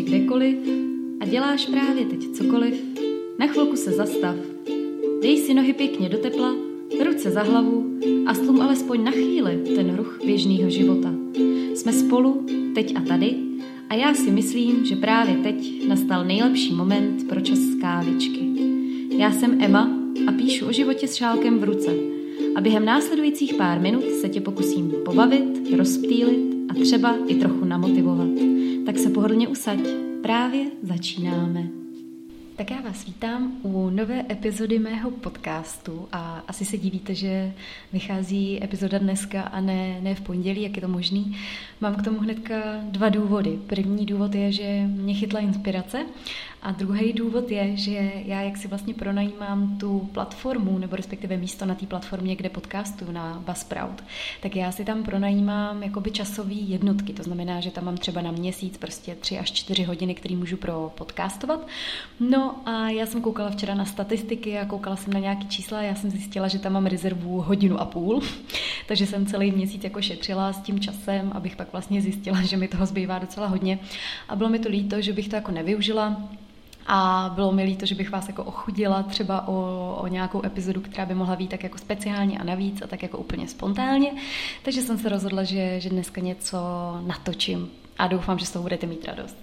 jsi kdekoliv a děláš právě teď cokoliv, na chvilku se zastav. Dej si nohy pěkně do tepla, ruce za hlavu a stlum alespoň na chvíli ten ruch běžného života. Jsme spolu, teď a tady, a já si myslím, že právě teď nastal nejlepší moment pro čas kávičky. Já jsem Emma a píšu o životě s šálkem v ruce. A během následujících pár minut se tě pokusím pobavit, rozptýlit a třeba i trochu namotivovat. Tak se pohodlně usaď, právě začínáme. Tak já vás vítám u nové epizody mého podcastu a asi se divíte, že vychází epizoda dneska a ne, ne v pondělí, jak je to možný. Mám k tomu hnedka dva důvody. První důvod je, že mě chytla inspirace a druhý důvod je, že já jak si vlastně pronajímám tu platformu, nebo respektive místo na té platformě, kde podcastu na Buzzsprout, tak já si tam pronajímám jakoby časový jednotky. To znamená, že tam mám třeba na měsíc prostě tři až čtyři hodiny, které můžu pro podcastovat. No a já jsem koukala včera na statistiky a koukala jsem na nějaký čísla já jsem zjistila, že tam mám rezervu hodinu a půl, takže jsem celý měsíc jako šetřila s tím časem, abych pak vlastně zjistila, že mi toho zbývá docela hodně. A bylo mi to líto, že bych to jako nevyužila, a bylo mi líto, že bych vás jako ochudila třeba o, o nějakou epizodu, která by mohla být tak jako speciálně a navíc a tak jako úplně spontánně. Takže jsem se rozhodla, že, že dneska něco natočím a doufám, že z toho budete mít radost.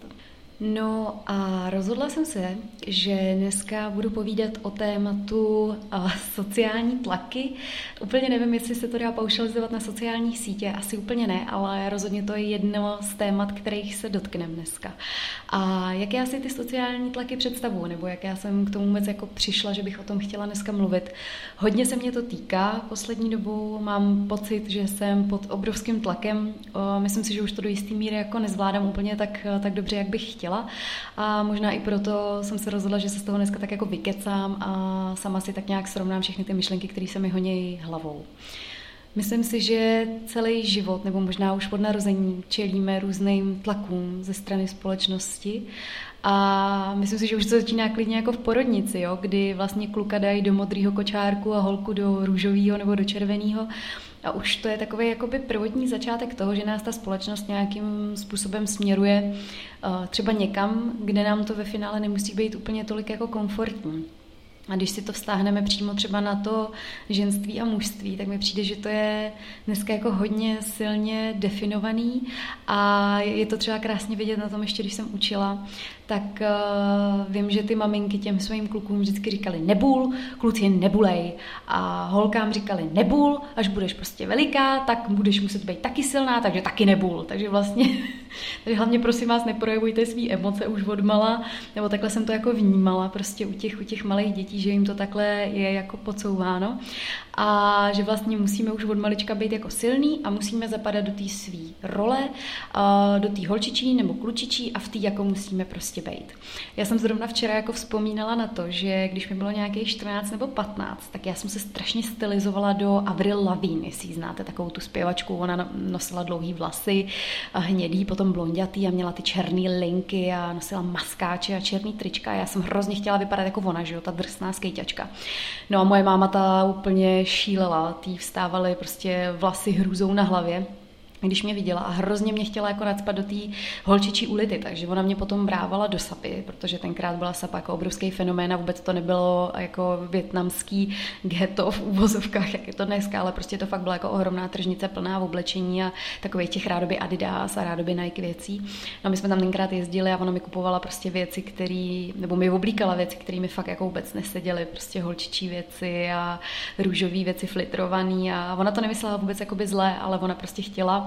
No a rozhodla jsem se, že dneska budu povídat o tématu sociální tlaky. Úplně nevím, jestli se to dá paušalizovat na sociálních sítě, asi úplně ne, ale rozhodně to je jedno z témat, kterých se dotkneme dneska. A jak já si ty sociální tlaky představuju, nebo jak já jsem k tomu vůbec jako přišla, že bych o tom chtěla dneska mluvit. Hodně se mě to týká poslední dobou, mám pocit, že jsem pod obrovským tlakem. Myslím si, že už to do jisté míry jako nezvládám úplně tak, tak dobře, jak bych chtěla chtěla. A možná i proto jsem se rozhodla, že se z toho dneska tak jako vykecám a sama si tak nějak srovnám všechny ty myšlenky, které se mi honějí hlavou. Myslím si, že celý život, nebo možná už od narození, čelíme různým tlakům ze strany společnosti a myslím si, že už to začíná klidně jako v porodnici, jo? kdy vlastně kluka dají do modrého kočárku a holku do růžového nebo do červeného. A už to je takový jakoby prvotní začátek toho, že nás ta společnost nějakým způsobem směruje uh, třeba někam, kde nám to ve finále nemusí být úplně tolik jako komfortní. A když si to vztáhneme přímo třeba na to ženství a mužství, tak mi přijde, že to je dneska jako hodně silně definovaný a je to třeba krásně vidět na tom ještě, když jsem učila, tak uh, vím, že ty maminky těm svým klukům vždycky říkali nebul, kluci nebulej. A holkám říkali nebul, až budeš prostě veliká, tak budeš muset být taky silná, takže taky nebul. Takže vlastně, takže hlavně prosím vás, neprojevujte svý emoce už od mala, nebo takhle jsem to jako vnímala prostě u těch, u těch malých dětí, že jim to takhle je jako podsouváno a že vlastně musíme už od malička být jako silný a musíme zapadat do té své role, do té holčičí nebo klučičí a v té jako musíme prostě být. Já jsem zrovna včera jako vzpomínala na to, že když mi bylo nějakých 14 nebo 15, tak já jsem se strašně stylizovala do Avril Lavigne, jestli znáte takovou tu zpěvačku, ona nosila dlouhý vlasy, hnědý, potom blondětý a měla ty černé linky a nosila maskáče a černý trička. Já jsem hrozně chtěla vypadat jako ona, že jo, ta drsná skejťačka. No a moje máma ta úplně šílela, tý vstávaly prostě vlasy hrůzou na hlavě když mě viděla a hrozně mě chtěla jako nadspat do té holčičí ulity, takže ona mě potom brávala do sapy, protože tenkrát byla sapa jako obrovský fenomén a vůbec to nebylo jako větnamský ghetto v úvozovkách, jak je to dneska, ale prostě to fakt byla jako ohromná tržnice plná v oblečení a takových těch rádoby Adidas a rádoby Nike věcí. No my jsme tam tenkrát jezdili a ona mi kupovala prostě věci, které, nebo mi oblíkala věci, které mi fakt jako vůbec neseděly, prostě holčičí věci a růžové věci flitrovaný a ona to nemyslela vůbec jako by zlé, ale ona prostě chtěla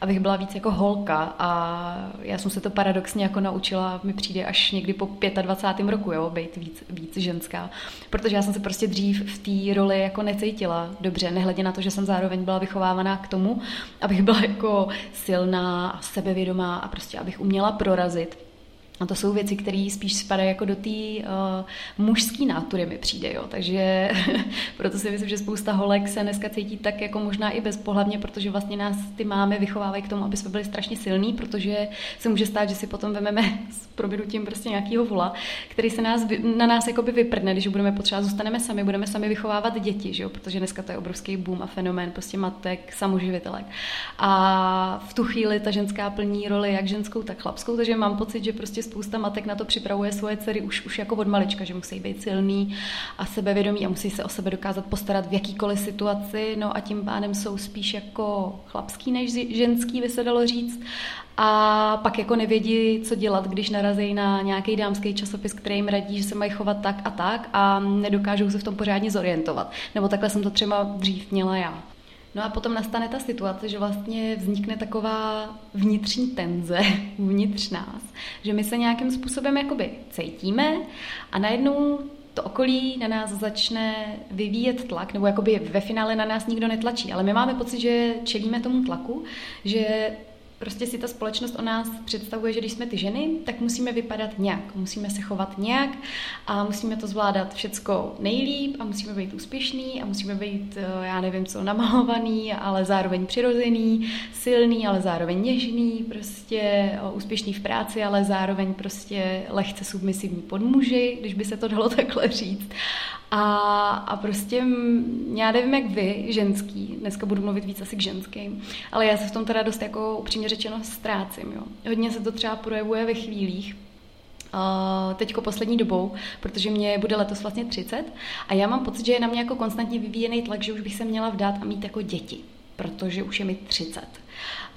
abych byla víc jako holka a já jsem se to paradoxně jako naučila, mi přijde až někdy po 25. roku, jo, být víc, víc ženská, protože já jsem se prostě dřív v té roli jako necítila dobře, nehledě na to, že jsem zároveň byla vychovávaná k tomu, abych byla jako silná a sebevědomá a prostě abych uměla prorazit a to jsou věci, které spíš spadají jako do té uh, mužské nátury mi přijde, jo. Takže proto si myslím, že spousta holek se dneska cítí tak jako možná i bezpohlavně, protože vlastně nás ty máme vychovávají k tomu, aby jsme byli strašně silní, protože se může stát, že si potom vememe s probědutím prostě nějakého vola, který se nás, na nás jakoby vyprdne, když budeme potřeba, zůstaneme sami, budeme sami vychovávat děti, že jo? protože dneska to je obrovský boom a fenomén prostě matek, samoživitelek. A v tu chvíli ta ženská plní roli jak ženskou, tak chlapskou, takže mám pocit, že prostě spousta matek na to připravuje svoje dcery už, už jako od malička, že musí být silný a sebevědomí a musí se o sebe dokázat postarat v jakýkoliv situaci, no a tím pádem jsou spíš jako chlapský než ženský, by se dalo říct. A pak jako nevědí, co dělat, když narazí na nějaký dámský časopis, který jim radí, že se mají chovat tak a tak a nedokážou se v tom pořádně zorientovat. Nebo takhle jsem to třeba dřív měla já. No a potom nastane ta situace, že vlastně vznikne taková vnitřní tenze uvnitř nás, že my se nějakým způsobem jakoby cítíme a najednou to okolí na nás začne vyvíjet tlak, nebo jakoby ve finále na nás nikdo netlačí, ale my máme pocit, že čelíme tomu tlaku, že prostě si ta společnost o nás představuje, že když jsme ty ženy, tak musíme vypadat nějak, musíme se chovat nějak a musíme to zvládat všecko nejlíp a musíme být úspěšný a musíme být, eh, já nevím co, namalovaný, ale zároveň přirozený, silný, ale zároveň něžný, prostě eh, úspěšný v práci, ale zároveň prostě lehce submisivní pod muži, když by se to dalo takhle říct. A, a prostě já nevím, jak vy, ženský, dneska budu mluvit víc asi k ženským, ale já se v tom teda dost jako upřímně řečeno ztrácím. Jo. Hodně se to třeba projevuje ve chvílích, Uh, teďko poslední dobou, protože mě bude letos vlastně 30 a já mám pocit, že je na mě jako konstantně vyvíjený tlak, že už bych se měla vdát a mít jako děti, protože už je mi 30.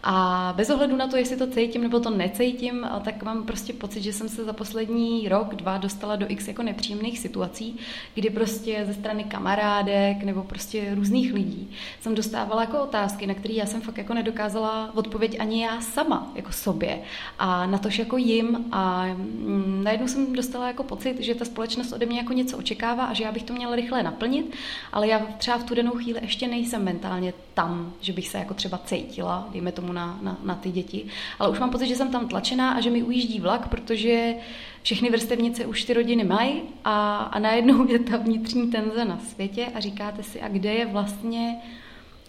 A bez ohledu na to, jestli to cítím nebo to necítím, tak mám prostě pocit, že jsem se za poslední rok, dva dostala do x jako nepříjemných situací, kdy prostě ze strany kamarádek nebo prostě různých lidí jsem dostávala jako otázky, na které já jsem fakt jako nedokázala odpověď ani já sama, jako sobě. A na tož jako jim. A mm, najednou jsem dostala jako pocit, že ta společnost ode mě jako něco očekává a že já bych to měla rychle naplnit, ale já třeba v tu danou chvíli ještě nejsem mentálně tam, že bych se jako třeba cítila, dejme tomu na, na, na ty děti. Ale už mám pocit, že jsem tam tlačená a že mi ujíždí vlak, protože všechny vrstevnice už ty rodiny mají a, a najednou je ta vnitřní tenze na světě a říkáte si, a kde je vlastně,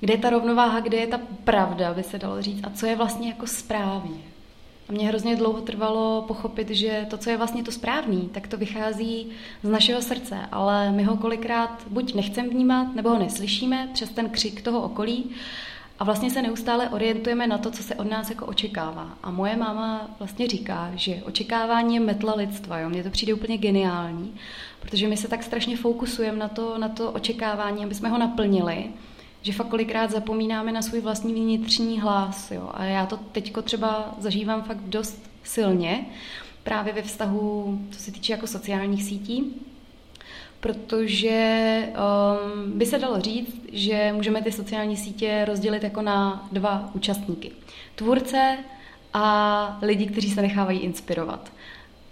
kde je ta rovnováha, kde je ta pravda, by se dalo říct, a co je vlastně jako správně. A mě hrozně dlouho trvalo pochopit, že to, co je vlastně to správný, tak to vychází z našeho srdce, ale my ho kolikrát buď nechceme vnímat, nebo ho neslyšíme přes ten křik toho okolí vlastně se neustále orientujeme na to, co se od nás jako očekává. A moje máma vlastně říká, že očekávání je metla lidstva. Jo? Mně to přijde úplně geniální, protože my se tak strašně fokusujeme na to, na to očekávání, aby jsme ho naplnili, že fakt kolikrát zapomínáme na svůj vlastní vnitřní hlas. Jo? A já to teďko třeba zažívám fakt dost silně, právě ve vztahu, co se týče jako sociálních sítí, protože um, by se dalo říct, že můžeme ty sociální sítě rozdělit jako na dva účastníky. Tvůrce a lidi, kteří se nechávají inspirovat.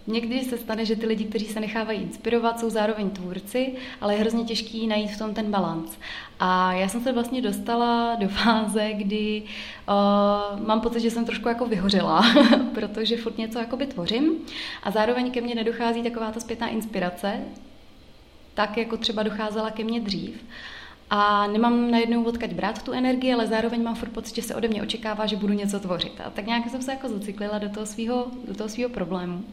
Někdy se stane, že ty lidi, kteří se nechávají inspirovat, jsou zároveň tvůrci, ale je hrozně těžký najít v tom ten balans. A já jsem se vlastně dostala do fáze, kdy uh, mám pocit, že jsem trošku jako vyhořela, protože furt něco jakoby tvořím a zároveň ke mně nedochází taková ta zpětná inspirace, tak jako třeba docházela ke mně dřív. A nemám najednou odkaď brát tu energii, ale zároveň mám furt pocit, že se ode mě očekává, že budu něco tvořit. A tak nějak jsem se jako zacyklila do toho svého do toho svýho problému.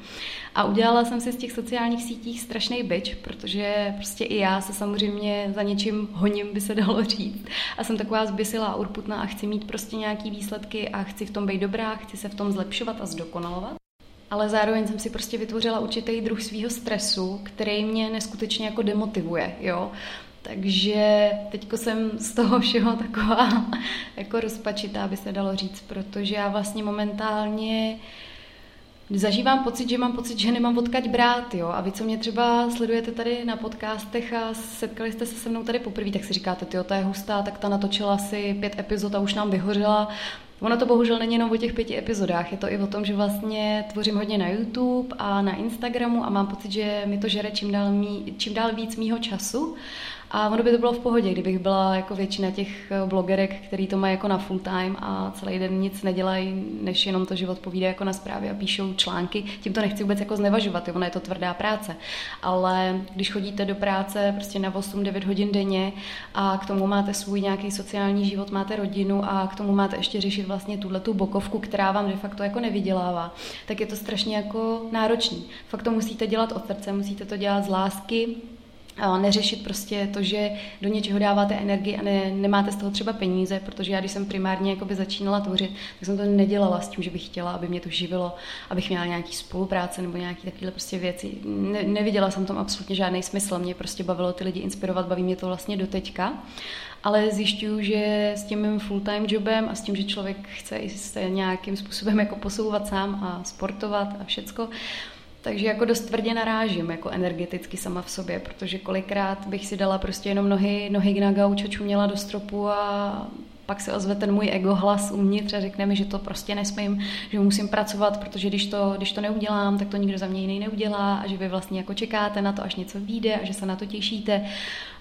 A udělala jsem si z těch sociálních sítích strašný byč, protože prostě i já se samozřejmě za něčím honím, by se dalo říct. A jsem taková zběsilá a urputná a chci mít prostě nějaký výsledky a chci v tom být dobrá, chci se v tom zlepšovat a zdokonalovat ale zároveň jsem si prostě vytvořila určitý druh svého stresu, který mě neskutečně jako demotivuje, jo. Takže teďko jsem z toho všeho taková jako rozpačitá, by se dalo říct, protože já vlastně momentálně zažívám pocit, že mám pocit, že nemám odkaď brát, jo. A vy, co mě třeba sledujete tady na podcastech a setkali jste se se mnou tady poprvé, tak si říkáte, ty to je hustá, tak ta natočila si pět epizod a už nám vyhořela. Ono to bohužel není jenom o těch pěti epizodách, je to i o tom, že vlastně tvořím hodně na YouTube a na Instagramu a mám pocit, že mi to žere čím dál, mý, čím dál víc mýho času a ono by to bylo v pohodě, kdybych byla jako většina těch eh, blogerek, který to mají jako na full time a celý den nic nedělají, než jenom to, že odpovídají jako na zprávy a píšou články. Tím to nechci vůbec jako znevažovat, ona je to tvrdá práce. Ale když chodíte do práce prostě na 8-9 hodin denně a k tomu máte svůj nějaký sociální život, máte rodinu a k tomu máte ještě řešit vlastně tuhle tu bokovku, která vám de facto jako nevydělává, tak je to strašně jako náročný. Fakt to musíte dělat od srdce, musíte to dělat z lásky, neřešit prostě to, že do něčeho dáváte energii a ne, nemáte z toho třeba peníze, protože já, když jsem primárně jakoby začínala tvořit, tak jsem to nedělala s tím, že bych chtěla, aby mě to živilo, abych měla nějaký spolupráce nebo nějaké takové prostě věci. Ne, neviděla jsem tam absolutně žádný smysl. Mě prostě bavilo ty lidi inspirovat, baví mě to vlastně do teďka. Ale zjišťuju, že s tím mým full-time jobem a s tím, že člověk chce i se nějakým způsobem jako posouvat sám a sportovat a všecko, takže jako dost tvrdě narážím jako energeticky sama v sobě, protože kolikrát bych si dala prostě jenom nohy, nohy na gauč a čuměla do stropu a pak se ozve ten můj ego hlas uvnitř a řekne mi, že to prostě nesmím, že musím pracovat, protože když to, když to neudělám, tak to nikdo za mě jiný neudělá a že vy vlastně jako čekáte na to, až něco vyjde a že se na to těšíte.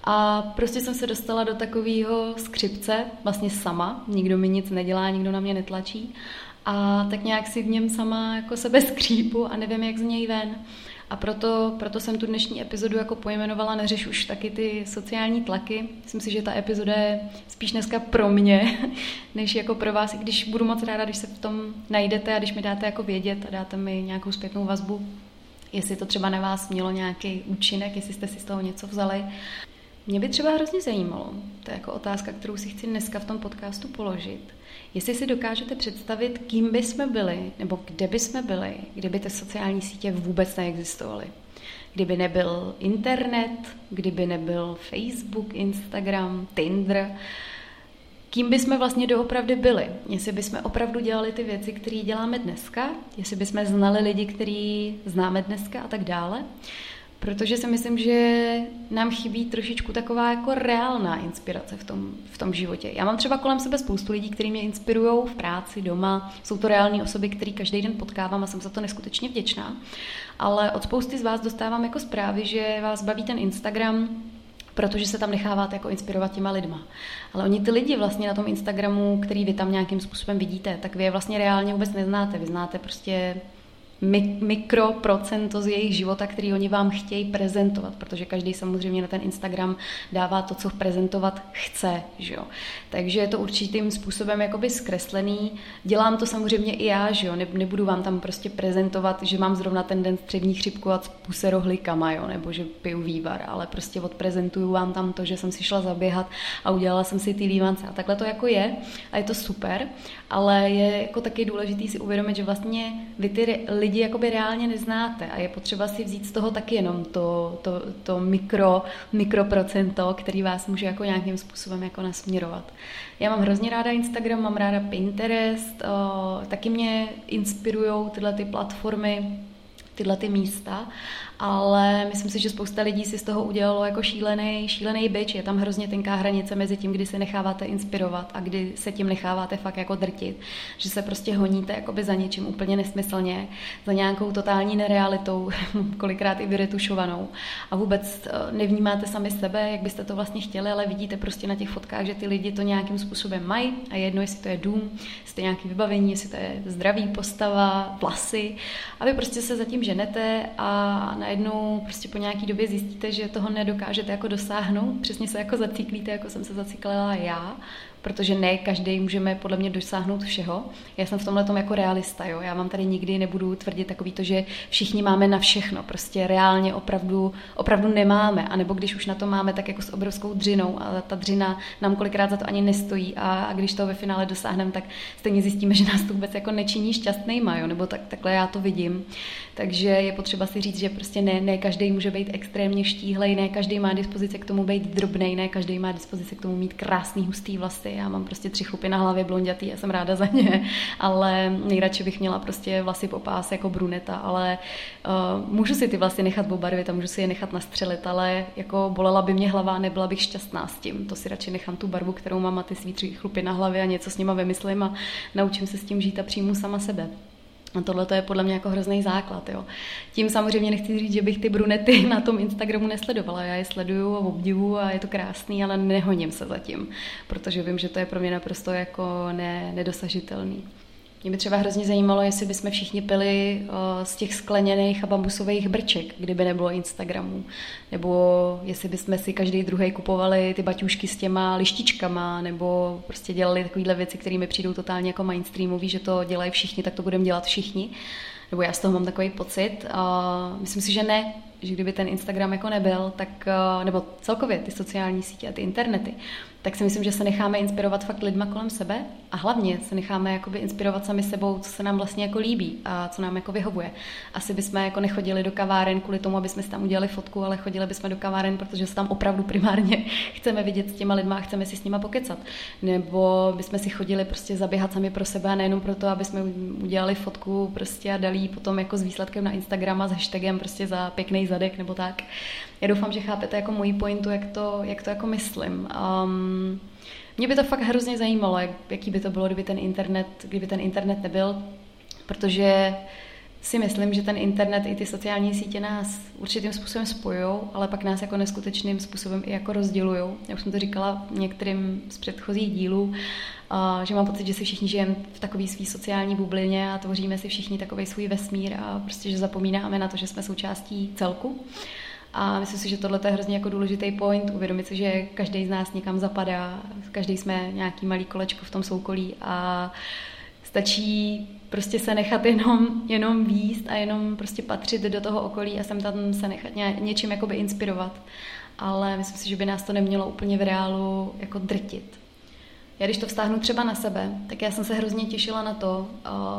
A prostě jsem se dostala do takového skřipce, vlastně sama, nikdo mi nic nedělá, nikdo na mě netlačí a tak nějak si v něm sama jako sebe skřípu a nevím, jak z něj ven. A proto, proto jsem tu dnešní epizodu jako pojmenovala Neřeš už taky ty sociální tlaky. Myslím si, že ta epizoda je spíš dneska pro mě, než jako pro vás, i když budu moc ráda, když se v tom najdete a když mi dáte jako vědět a dáte mi nějakou zpětnou vazbu, jestli to třeba na vás mělo nějaký účinek, jestli jste si z toho něco vzali. Mě by třeba hrozně zajímalo, to je jako otázka, kterou si chci dneska v tom podcastu položit, Jestli si dokážete představit, kým by jsme byli, nebo kde by jsme byli, kdyby ty sociální sítě vůbec neexistovaly. Kdyby nebyl internet, kdyby nebyl Facebook, Instagram, Tinder, kým by jsme vlastně doopravdy byli. Jestli by jsme opravdu dělali ty věci, které děláme dneska, jestli by jsme znali lidi, který známe dneska a tak dále. Protože si myslím, že nám chybí trošičku taková jako reálná inspirace v tom, v tom životě. Já mám třeba kolem sebe spoustu lidí, kteří mě inspirují v práci, doma. Jsou to reální osoby, které každý den potkávám a jsem za to neskutečně vděčná. Ale od spousty z vás dostávám jako zprávy, že vás baví ten Instagram, protože se tam necháváte jako inspirovat těma lidma. Ale oni ty lidi vlastně na tom Instagramu, který vy tam nějakým způsobem vidíte, tak vy je vlastně reálně vůbec neznáte. Vy znáte prostě mikroprocento z jejich života, který oni vám chtějí prezentovat, protože každý samozřejmě na ten Instagram dává to, co prezentovat chce. Že jo? Takže je to určitým způsobem jakoby zkreslený. Dělám to samozřejmě i já, že jo? nebudu vám tam prostě prezentovat, že mám zrovna ten den střední chřipku a puse rohlikama, jo? nebo že piju vývar, ale prostě odprezentuju vám tam to, že jsem si šla zaběhat a udělala jsem si ty lívance a takhle to jako je a je to super, ale je jako taky důležitý si uvědomit, že vlastně vy ty lidi jakoby reálně neznáte a je potřeba si vzít z toho taky jenom to, to, to mikro, mikroprocento, který vás může jako nějakým způsobem jako nasměrovat. Já mám hrozně ráda Instagram, mám ráda Pinterest, o, taky mě inspirují tyhle ty platformy, tyhle ty místa ale myslím si, že spousta lidí si z toho udělalo jako šílený, šílený byč. Je tam hrozně tenká hranice mezi tím, kdy se necháváte inspirovat a kdy se tím necháváte fakt jako drtit. Že se prostě honíte jakoby za něčím úplně nesmyslně, za nějakou totální nerealitou, kolikrát i vyretušovanou. A vůbec eh, nevnímáte sami sebe, jak byste to vlastně chtěli, ale vidíte prostě na těch fotkách, že ty lidi to nějakým způsobem mají a jedno, jestli to je dům, jestli to je nějaké vybavení, jestli to je zdravý postava, vlasy. A vy prostě se zatím ženete a na najednou prostě po nějaký době zjistíte, že toho nedokážete jako dosáhnout, přesně se jako zaciklíte, jako jsem se zaciklila já protože ne každý můžeme podle mě dosáhnout všeho. Já jsem v tomhle tom jako realista, jo. Já vám tady nikdy nebudu tvrdit takový to, že všichni máme na všechno. Prostě reálně opravdu, opravdu nemáme. A nebo když už na to máme, tak jako s obrovskou dřinou a ta dřina nám kolikrát za to ani nestojí a, a když to ve finále dosáhneme, tak stejně zjistíme, že nás to vůbec jako nečiní šťastnýma, jo. Nebo tak, takhle já to vidím. Takže je potřeba si říct, že prostě ne, ne každý může být extrémně štíhlej, ne každý má dispozice k tomu být drobnej, ne každý má dispozice k tomu mít krásný hustý vlasy já mám prostě tři chlupy na hlavě blondětý, já jsem ráda za ně, ale nejradši bych měla prostě vlasy po pás jako bruneta, ale uh, můžu si ty vlasy nechat obarvit a můžu si je nechat nastřelit, ale jako bolela by mě hlava nebyla bych šťastná s tím. To si radši nechám tu barvu, kterou mám a ty svý tři chlupy na hlavě a něco s nima vymyslím a naučím se s tím žít a přijmu sama sebe. A tohle to je podle mě jako hrozný základ. Jo. Tím samozřejmě nechci říct, že bych ty brunety na tom Instagramu nesledovala. Já je sleduju a obdivu a je to krásný, ale nehoním se zatím, protože vím, že to je pro mě naprosto jako ne, nedosažitelný. Mě by třeba hrozně zajímalo, jestli bychom všichni pili z těch skleněných a bambusových brček, kdyby nebylo Instagramů. Nebo jestli bychom si každý druhý kupovali ty baťušky s těma lištičkama, nebo prostě dělali takovéhle věci, které mi přijdou totálně jako mainstreamový, že to dělají všichni, tak to budeme dělat všichni. Nebo já z toho mám takový pocit. Myslím si, že ne, že kdyby ten Instagram jako nebyl, tak, eh, nebo celkově ty sociální sítě a ty internety, tak si myslím, že se necháme inspirovat fakt lidma kolem sebe a hlavně se necháme jakoby inspirovat sami sebou, co se nám vlastně jako líbí a co nám jako vyhovuje. Asi bychom jako nechodili do kaváren kvůli tomu, aby jsme si tam udělali fotku, ale chodili bychom do kaváren, protože se tam opravdu primárně chceme vidět s těma lidma a chceme si s nima pokecat. Nebo bychom si chodili prostě zaběhat sami pro sebe a nejenom proto, aby jsme udělali fotku prostě a dali ji potom jako s výsledkem na Instagram a s hashtagem prostě za pěkný zadek nebo tak. Já doufám, že chápete jako moji pointu, jak to, jak to jako myslím. Um, mě by to fakt hrozně zajímalo, jak, jaký by to bylo, kdyby ten internet, kdyby ten internet nebyl, protože si myslím, že ten internet i ty sociální sítě nás určitým způsobem spojují, ale pak nás jako neskutečným způsobem i jako rozdělují. Já už jsem to říkala některým z předchozích dílů, že mám pocit, že si všichni žijeme v takové své sociální bublině a tvoříme si všichni takový svůj vesmír a prostě, že zapomínáme na to, že jsme součástí celku. A myslím si, že tohle je hrozně jako důležitý point, uvědomit si, že každý z nás někam zapadá, každý jsme nějaký malý kolečko v tom soukolí a stačí prostě se nechat jenom, jenom výst a jenom prostě patřit do toho okolí a sem tam se nechat ně, něčím jakoby inspirovat. Ale myslím si, že by nás to nemělo úplně v reálu jako drtit. Já když to vztáhnu třeba na sebe, tak já jsem se hrozně těšila na to,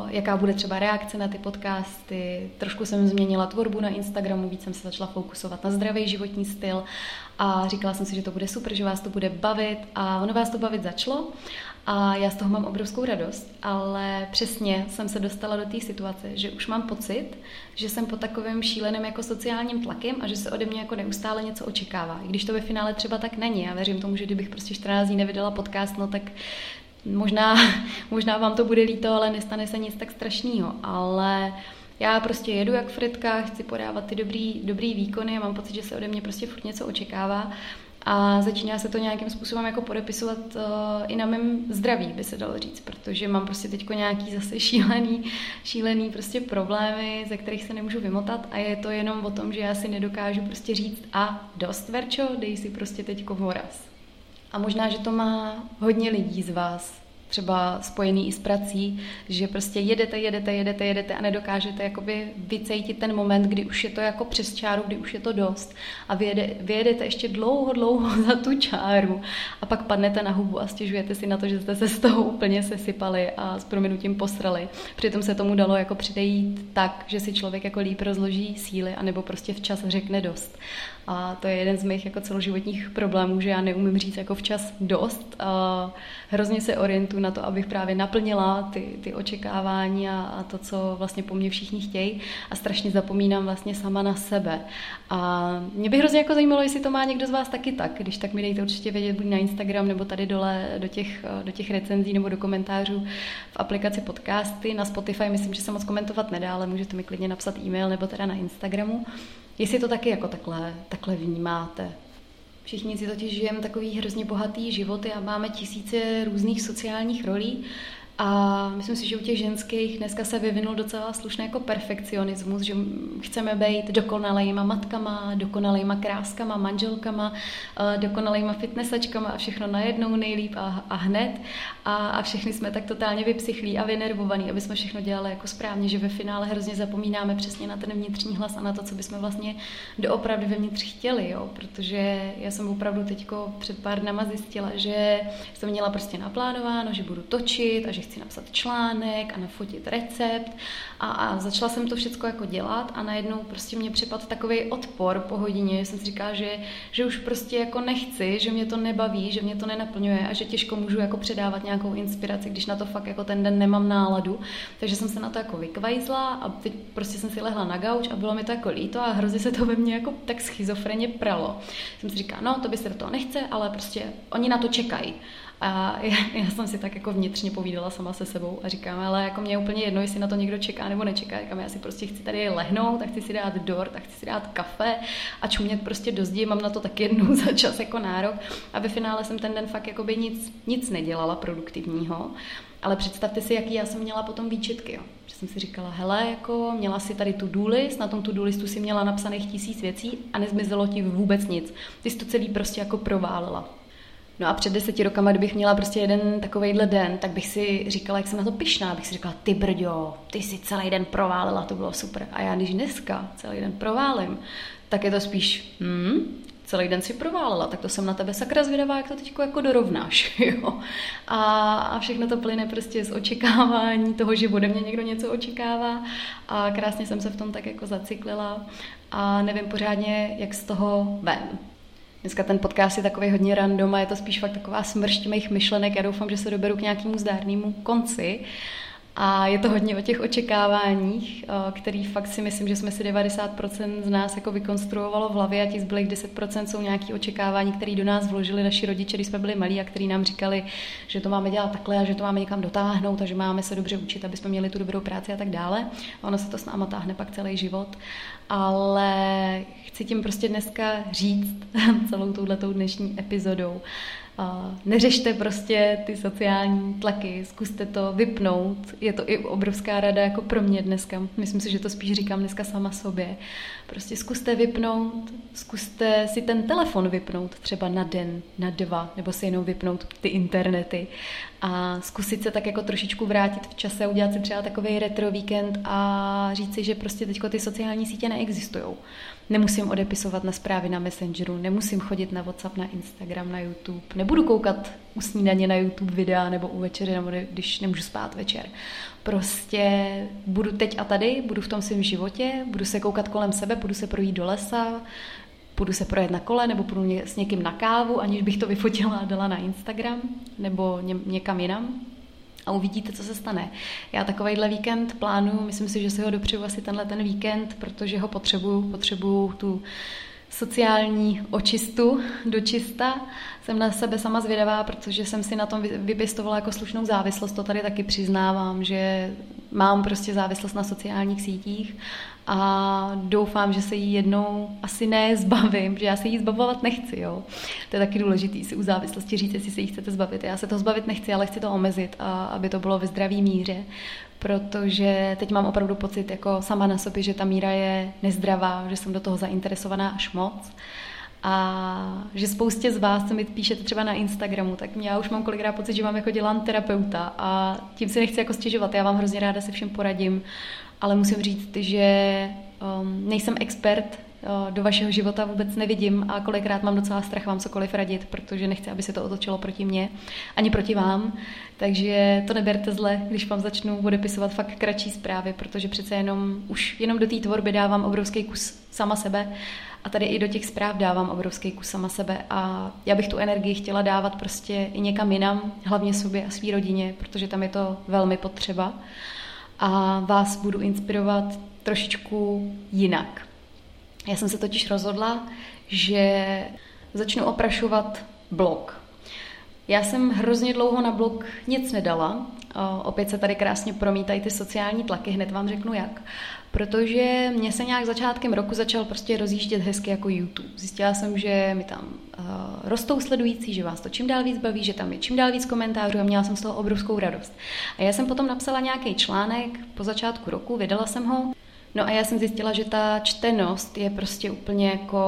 jaká bude třeba reakce na ty podcasty. Trošku jsem změnila tvorbu na Instagramu, víc jsem se začala fokusovat na zdravý životní styl a říkala jsem si, že to bude super, že vás to bude bavit a ono vás to bavit začalo a já z toho mám obrovskou radost, ale přesně jsem se dostala do té situace, že už mám pocit, že jsem pod takovým šíleným jako sociálním tlakem a že se ode mě jako neustále něco očekává. I když to ve finále třeba tak není. Já věřím tomu, že kdybych prostě 14 dní nevydala podcast, no tak možná, možná vám to bude líto, ale nestane se nic tak strašného. Ale já prostě jedu jak Fredka, chci podávat ty dobrý, dobrý výkony a mám pocit, že se ode mě prostě furt něco očekává a začíná se to nějakým způsobem jako podepisovat uh, i na mém zdraví, by se dalo říct, protože mám prostě teď nějaký zase šílený, šílený prostě problémy, ze kterých se nemůžu vymotat a je to jenom o tom, že já si nedokážu prostě říct a dost, Verčo, dej si prostě teďko voraz. A možná, že to má hodně lidí z vás, třeba spojený i s prací, že prostě jedete, jedete, jedete, jedete a nedokážete jakoby vycejtit ten moment, kdy už je to jako přes čáru, kdy už je to dost a vyjede, vyjedete ještě dlouho, dlouho za tu čáru a pak padnete na hubu a stěžujete si na to, že jste se z toho úplně sesypali a s prominutím posrali. Přitom se tomu dalo jako přidejít tak, že si člověk jako líp rozloží síly anebo prostě včas řekne dost. A to je jeden z mých jako celoživotních problémů, že já neumím říct jako včas dost. A hrozně se orientuju na to, abych právě naplnila ty, ty očekávání a, a to, co vlastně po mně všichni chtějí a strašně zapomínám vlastně sama na sebe. A mě by hrozně jako zajímalo, jestli to má někdo z vás taky tak. Když tak mi dejte určitě vědět buď na Instagram nebo tady dole do těch, do těch recenzí nebo do komentářů v aplikaci podcasty. Na Spotify myslím, že se moc komentovat nedá, ale můžete mi klidně napsat e-mail nebo teda na Instagramu. Jestli to taky jako takhle, takhle vnímáte. Všichni si totiž žijeme takový hrozně bohatý životy a máme tisíce různých sociálních rolí a myslím si, že u těch ženských dneska se vyvinul docela slušný jako perfekcionismus, že chceme být dokonalejma matkama, dokonalejma kráskama, manželkama, eh, dokonalejma fitnessačkama a všechno najednou nejlíp a, a hned. A, a všechny jsme tak totálně vypsychlí a vynervovaní, aby jsme všechno dělali jako správně, že ve finále hrozně zapomínáme přesně na ten vnitřní hlas a na to, co bychom vlastně doopravdy vevnitř chtěli, jo? protože já jsem opravdu teďko před pár dnama zjistila, že jsem měla prostě naplánováno, že budu točit a že chci napsat článek a nafotit recept a, a začala jsem to všechno jako dělat a najednou prostě mě připadl takový odpor po hodině, jsem si říkala, že, že už prostě jako nechci, že mě to nebaví, že mě to nenaplňuje a že těžko můžu jako předávat nějakou inspiraci, když na to fakt jako ten den nemám náladu. Takže jsem se na to jako vykvajzla a teď prostě jsem si lehla na gauč a bylo mi to jako líto a hrozně se to ve mně jako tak schizofreně pralo. Jsem si říkala, no to by se do toho nechce, ale prostě oni na to čekají. A já, já jsem si tak jako vnitřně povídala sama se sebou a říkám, ale jako mě je úplně jedno, jestli na to někdo čeká nebo nečeká. Říkám, já si prostě chci tady lehnout a chci si dát dort a chci si dát kafe a čumět prostě do zdi, mám na to tak jednou za čas jako nárok. A ve finále jsem ten den fakt jako by nic, nic nedělala produktivního. Ale představte si, jaký já jsem měla potom výčitky. Jo. Že jsem si říkala, hele, jako měla si tady tu do list, na tom tu do listu si měla napsaných tisíc věcí a nezmizelo ti vůbec nic. Ty jsi to celý prostě jako proválila. No a před deseti rokama, kdybych měla prostě jeden takovejhle den, tak bych si říkala, jak jsem na to pyšná, bych si říkala, ty brďo, ty si celý den proválila, to bylo super. A já když dneska celý den proválím, tak je to spíš, hm, celý den si proválila, tak to jsem na tebe sakra zvědavá, jak to teď jako dorovnáš. Jo? A, a všechno to plyne prostě z očekávání toho, že ode mě někdo něco očekává a krásně jsem se v tom tak jako zaciklila a nevím pořádně, jak z toho ven. Dneska ten podcast je takový hodně random a je to spíš fakt taková smršť mých myšlenek. Já doufám, že se doberu k nějakému zdárnému konci. A je to hodně o těch očekáváních, eh, který fakt si myslím, že jsme si 90% z nás jako vykonstruovalo v hlavě a těch zbylých 10% jsou nějaké očekávání, které do nás vložili naši rodiče, když jsme byli malí a který nám říkali, že to máme dělat takhle a že to máme někam dotáhnout a že máme se dobře učit, aby jsme měli tu dobrou práci a tak dále. A ono se to s náma táhne pak celý život. Ale chci tím prostě dneska říct celou touhletou dnešní epizodou, neřešte prostě ty sociální tlaky, zkuste to vypnout. Je to i obrovská rada jako pro mě dneska. Myslím si, že to spíš říkám dneska sama sobě. Prostě zkuste vypnout, zkuste si ten telefon vypnout třeba na den, na dva, nebo si jenom vypnout ty internety a zkusit se tak jako trošičku vrátit v čase, udělat si třeba takový retro víkend a říct si, že prostě teďko ty sociální sítě neexistují. Nemusím odepisovat na zprávy na Messengeru, nemusím chodit na WhatsApp, na Instagram, na YouTube, nebudu koukat u snídaně na YouTube videa nebo u večeře, nebo když nemůžu spát večer. Prostě budu teď a tady, budu v tom svém životě, budu se koukat kolem sebe, budu se projít do lesa, budu se projet na kole nebo budu s někým na kávu, aniž bych to vyfotila a dala na Instagram nebo někam jinam a uvidíte, co se stane. Já takovýhle víkend plánuju, myslím si, že si ho dopřeju asi tenhle ten víkend, protože ho potřebuju, potřebuju tu sociální očistu do čista. Jsem na sebe sama zvědavá, protože jsem si na tom vypěstovala jako slušnou závislost. To tady taky přiznávám, že mám prostě závislost na sociálních sítích a doufám, že se jí jednou asi ne zbavím, že já se jí zbavovat nechci. Jo. To je taky důležité si u závislosti říct, jestli se jí chcete zbavit. Já se to zbavit nechci, ale chci to omezit, a aby to bylo ve zdraví míře, protože teď mám opravdu pocit jako sama na sobě, že ta míra je nezdravá, že jsem do toho zainteresovaná až moc. A že spoustě z vás, co mi píšete třeba na Instagramu, tak já už mám kolikrát pocit, že vám jako dělám terapeuta a tím si nechci jako stěžovat. Já vám hrozně ráda se všem poradím ale musím říct, že um, nejsem expert uh, do vašeho života vůbec nevidím a kolikrát mám docela strach vám cokoliv radit, protože nechci, aby se to otočilo proti mně, ani proti vám. Takže to neberte zle, když vám začnu odepisovat fakt kratší zprávy, protože přece jenom už jenom do té tvorby dávám obrovský kus sama sebe a tady i do těch zpráv dávám obrovský kus sama sebe a já bych tu energii chtěla dávat prostě i někam jinam, hlavně sobě a svý rodině, protože tam je to velmi potřeba a vás budu inspirovat trošičku jinak. Já jsem se totiž rozhodla, že začnu oprašovat blog. Já jsem hrozně dlouho na blog nic nedala. Opět se tady krásně promítají ty sociální tlaky, hned vám řeknu jak protože mě se nějak začátkem roku začal prostě rozjíždět hezky jako YouTube. Zjistila jsem, že mi tam uh, rostou sledující, že vás to čím dál víc baví, že tam je čím dál víc komentářů a měla jsem z toho obrovskou radost. A já jsem potom napsala nějaký článek po začátku roku, vydala jsem ho No a já jsem zjistila, že ta čtenost je prostě úplně jako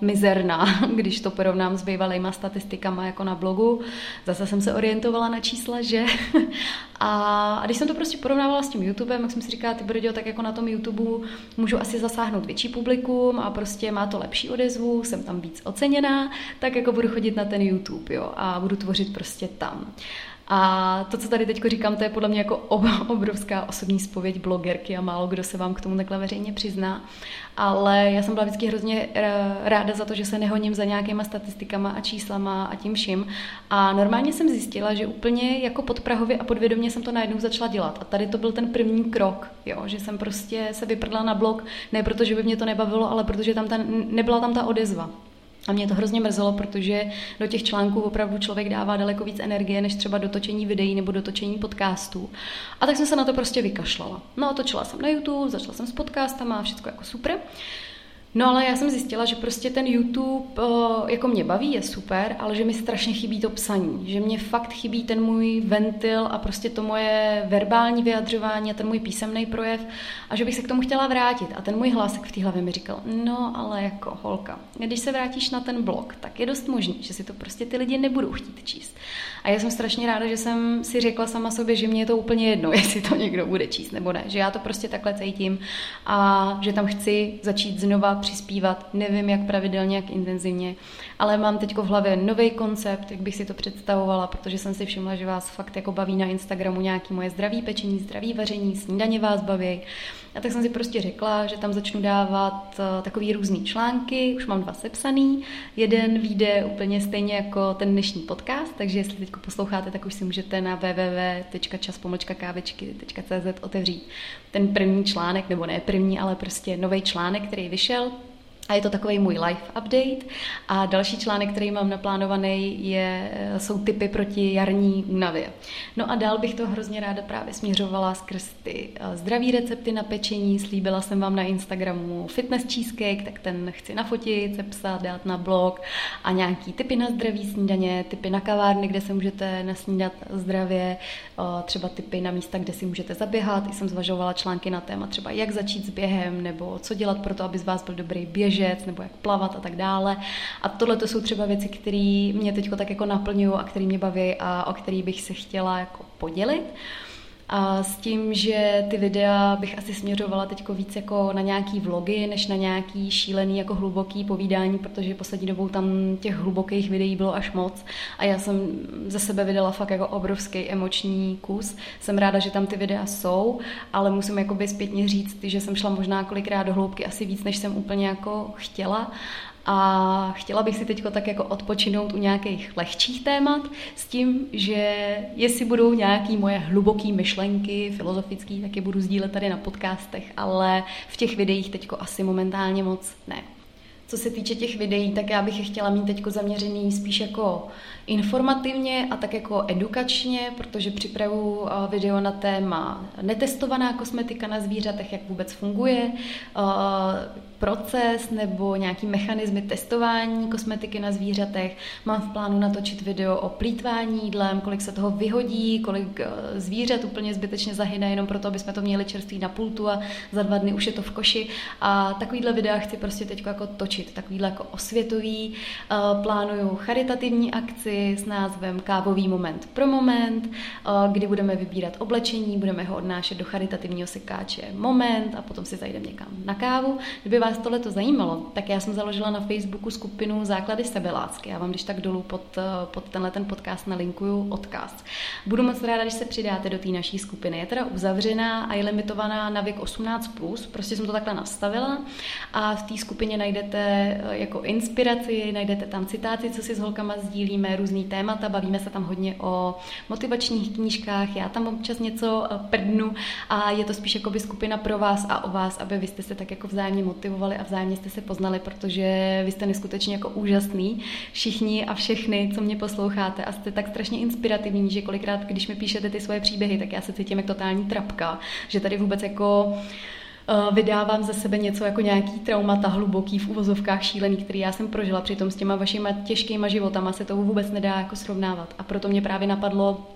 mizerná, když to porovnám s bývalýma statistikama jako na blogu. Zase jsem se orientovala na čísla, že? A, když jsem to prostě porovnávala s tím YouTubem, jak jsem si říkala, ty brďo, tak jako na tom YouTube můžu asi zasáhnout větší publikum a prostě má to lepší odezvu, jsem tam víc oceněná, tak jako budu chodit na ten YouTube, jo, a budu tvořit prostě tam. A to, co tady teď říkám, to je podle mě jako obrovská osobní spověď blogerky a málo kdo se vám k tomu takhle veřejně přizná. Ale já jsem byla vždycky hrozně eh, ráda za to, že se nehoním za nějakýma statistikama a číslama a tím vším. A normálně jsem zjistila, že úplně jako podprahově a podvědomě jsem to najednou začala dělat. A tady to byl ten první krok, jo, že jsem prostě se vyprdla na blog, ne protože by mě to nebavilo, ale protože tam ta, nebyla tam ta odezva. A mě to hrozně mrzelo, protože do těch článků opravdu člověk dává daleko víc energie, než třeba do točení videí nebo do točení podcastů. A tak jsem se na to prostě vykašlala. No, točila jsem na YouTube, začala jsem s podcastama a všechno jako super. No ale já jsem zjistila, že prostě ten YouTube uh, jako mě baví, je super, ale že mi strašně chybí to psaní, že mě fakt chybí ten můj ventil a prostě to moje verbální vyjadřování a ten můj písemný projev a že bych se k tomu chtěla vrátit. A ten můj hlasek v té hlavě mi říkal, no ale jako holka, když se vrátíš na ten blog, tak je dost možný, že si to prostě ty lidi nebudou chtít číst. A já jsem strašně ráda, že jsem si řekla sama sobě, že mě je to úplně jedno, jestli to někdo bude číst nebo ne, že já to prostě takhle cítím a že tam chci začít znova přispívat, nevím jak pravidelně, jak intenzivně, ale mám teď v hlavě nový koncept, jak bych si to představovala, protože jsem si všimla, že vás fakt jako baví na Instagramu nějaký moje zdraví pečení, zdraví vaření, snídaně vás baví. A tak jsem si prostě řekla, že tam začnu dávat eh, takový různý články, už mám dva sepsaný. Jeden vyjde úplně stejně jako ten dnešní podcast, takže jestli teď posloucháte, tak už si můžete na www.čas-kávečky.cz otevřít ten první článek, nebo ne první, ale prostě nový článek, který vyšel a je to takový můj live update. A další článek, který mám naplánovaný, je, jsou typy proti jarní únavě. No a dál bych to hrozně ráda právě směřovala skrz ty eh, zdraví recepty na pečení. Slíbila jsem vám na Instagramu fitness cheesecake, tak ten chci nafotit, sepsat, dát na blog a nějaký typy na zdraví snídaně, typy na kavárny, kde se můžete nasnídat zdravě, eh, třeba typy na místa, kde si můžete zaběhat. I jsem zvažovala články na téma třeba jak začít s během nebo co dělat pro to, aby z vás byl dobrý běž běžet nebo jak plavat a tak dále. A tohle to jsou třeba věci, které mě teď tak jako naplňují a které mě baví a o které bych se chtěla jako podělit. A s tím, že ty videa bych asi směřovala teď víc jako na nějaký vlogy, než na nějaký šílený jako hluboký povídání, protože poslední dobou tam těch hlubokých videí bylo až moc a já jsem ze sebe vydala fakt jako obrovský emoční kus. Jsem ráda, že tam ty videa jsou, ale musím jakoby zpětně říct, že jsem šla možná kolikrát do hloubky asi víc, než jsem úplně jako chtěla a chtěla bych si teď tak jako odpočinout u nějakých lehčích témat s tím, že jestli budou nějaké moje hluboké myšlenky, filozofické, tak je budu sdílet tady na podcastech, ale v těch videích teď asi momentálně moc ne. Co se týče těch videí, tak já bych je chtěla mít teď zaměřený spíš jako informativně a tak jako edukačně, protože připravu eh, video na téma netestovaná kosmetika na zvířatech, jak vůbec funguje, eh, proces nebo nějaký mechanismy testování kosmetiky na zvířatech. Mám v plánu natočit video o plítvání jídlem, kolik se toho vyhodí, kolik eh, zvířat úplně zbytečně zahyne jenom proto, aby jsme to měli čerstvý na pultu a za dva dny už je to v koši. A takovýhle videa chci prostě teď jako točit, takovýhle jako osvětový. Plánuju charitativní akci, s názvem Kávový moment pro moment, eh, kdy budeme vybírat oblečení, budeme ho odnášet do charitativního sekáče Moment a potom si zajdeme někam na kávu. Kdyby vás tohle to zajímalo, tak já jsem založila na Facebooku skupinu Základy sebelásky. Já vám když tak dolů pod, eh, pod tenhle ten podcast nalinkuju odkaz. Budu moc ráda, když se přidáte do té naší skupiny. Je teda uzavřená a je limitovaná na věk 18+, plus. prostě jsem to takhle nastavila a v té skupině najdete eh, jako inspiraci, najdete tam citáty, co si s holkama sdílíme, různý témata, bavíme se tam hodně o motivačních knížkách, já tam občas něco eh, prdnu a je to spíš jako by skupina pro vás a o vás, aby vy jste se tak jako vzájemně motivovali a vzájemně jste se poznali, protože vy jste neskutečně jako úžasný, všichni a všechny, co mě posloucháte a jste tak strašně inspirativní, že kolikrát, když mi píšete ty svoje příběhy, tak já se cítím jako totální trapka, že tady vůbec jako vydávám ze sebe něco jako nějaký traumata hluboký v uvozovkách šílený, který já jsem prožila. Přitom s těma vašima těžkýma životama se to vůbec nedá jako srovnávat. A proto mě právě napadlo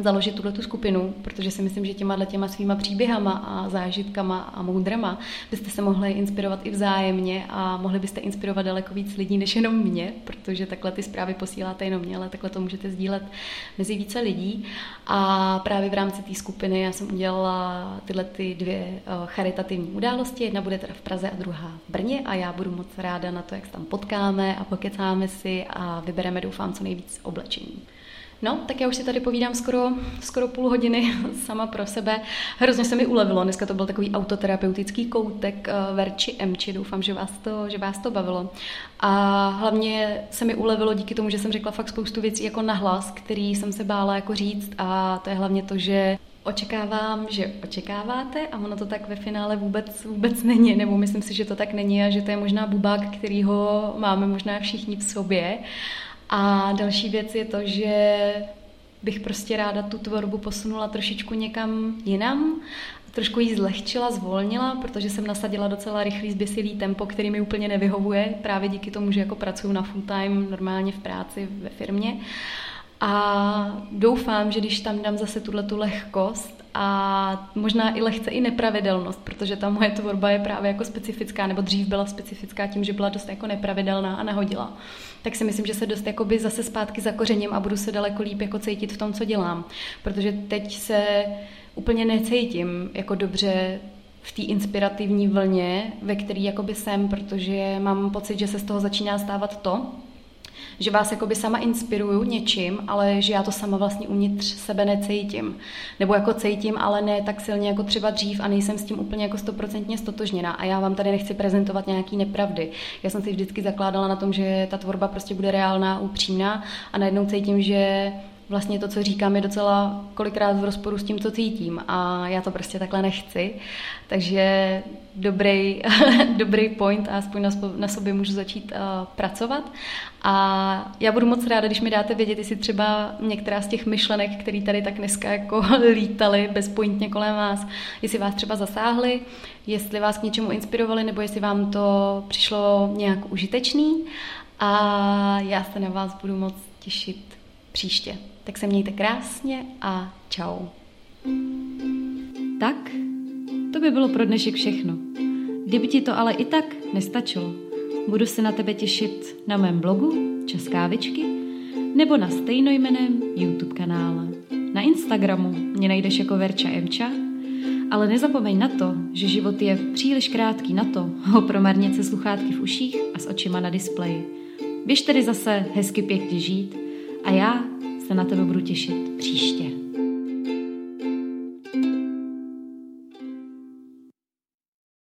založit tuhle tu skupinu, protože si myslím, že těma těma svýma příběhama a zážitkama a moudrama byste se mohli inspirovat i vzájemně a mohli byste inspirovat daleko víc lidí než jenom mě, protože takhle ty zprávy posíláte jenom mě, ale takhle to můžete sdílet mezi více lidí. A právě v rámci té skupiny já jsem udělala tyhle ty dvě eh, charitativní události. Jedna bude teda v Praze a druhá v Brně a já budu moc ráda na to, jak se tam potkáme a pokecáme si a vybereme, doufám, co nejvíc oblečení. No, tak já už si tady povídám skoro, skoro půl hodiny sama pro sebe. Hrozně se mi ulevilo. Dneska to byl takový autoterapeutický koutek uh, Verči Emči. Doufám, že vás, to, že vás to bavilo. A hlavně se mi ulevilo díky tomu, že jsem řekla fakt spoustu věcí jako nahlas, který jsem se bála jako říct. A to je hlavně to, že Očekávám, že očekáváte a ono to tak ve finále vůbec, vůbec není, nebo myslím si, že to tak není a že to je možná bubák, kterýho máme možná všichni v sobě a další věc je to, že bych prostě ráda tu tvorbu posunula trošičku někam jinam. trošku jí zlehčila, zvolnila, protože jsem nasadila docela rychlý zběsilý tempo, který mi úplně nevyhovuje, právě díky tomu, že jako pracuji na full time normálně v práci ve firmě. A doufám, že když tam dám zase tuhle tu lehkost a možná i lehce i nepravidelnost, protože ta moje tvorba je právě jako specifická, nebo dřív byla specifická tím, že byla dost jako nepravidelná a nahodila, tak si myslím, že se dost jakoby zase zpátky zakořením a budu se daleko líp jako cítit v tom, co dělám. Protože teď se úplně necítím jako dobře v té inspirativní vlně, ve který jakoby jsem, protože mám pocit, že se z toho začíná stávat to, že vás jakoby sama inspiruju něčím, ale že já to sama vlastně uvnitř sebe necítím. Nebo jako cítím, ale ne tak silně jako třeba dřív a nejsem s tím úplně jako stoprocentně stotožněna. A já vám tady nechci prezentovat nějaký nepravdy. Já jsem si vždycky zakládala na tom, že ta tvorba prostě bude reálná, upřímná a najednou cítím, že vlastně to, co říkám, je docela kolikrát v rozporu s tím, co cítím a já to prostě takhle nechci. Takže dobrý, dobrý point a aspoň na, sobě můžu začít uh, pracovat. A já budu moc ráda, když mi dáte vědět, jestli třeba některá z těch myšlenek, které tady tak dneska jako lítaly bezpointně kolem vás, jestli vás třeba zasáhly, jestli vás k něčemu inspirovali, nebo jestli vám to přišlo nějak užitečný. A já se na vás budu moc těšit příště. Tak se mějte krásně a čau. Tak, to by bylo pro dnešek všechno. Kdyby ti to ale i tak nestačilo, budu se na tebe těšit na mém blogu Českávičky nebo na stejnojmeném YouTube kanále. Na Instagramu mě najdeš jako Verča Emča, ale nezapomeň na to, že život je příliš krátký na to ho promarnit se sluchátky v uších a s očima na displeji. Běž tedy zase hezky pěkně žít a já se na tebe budu těšit příště.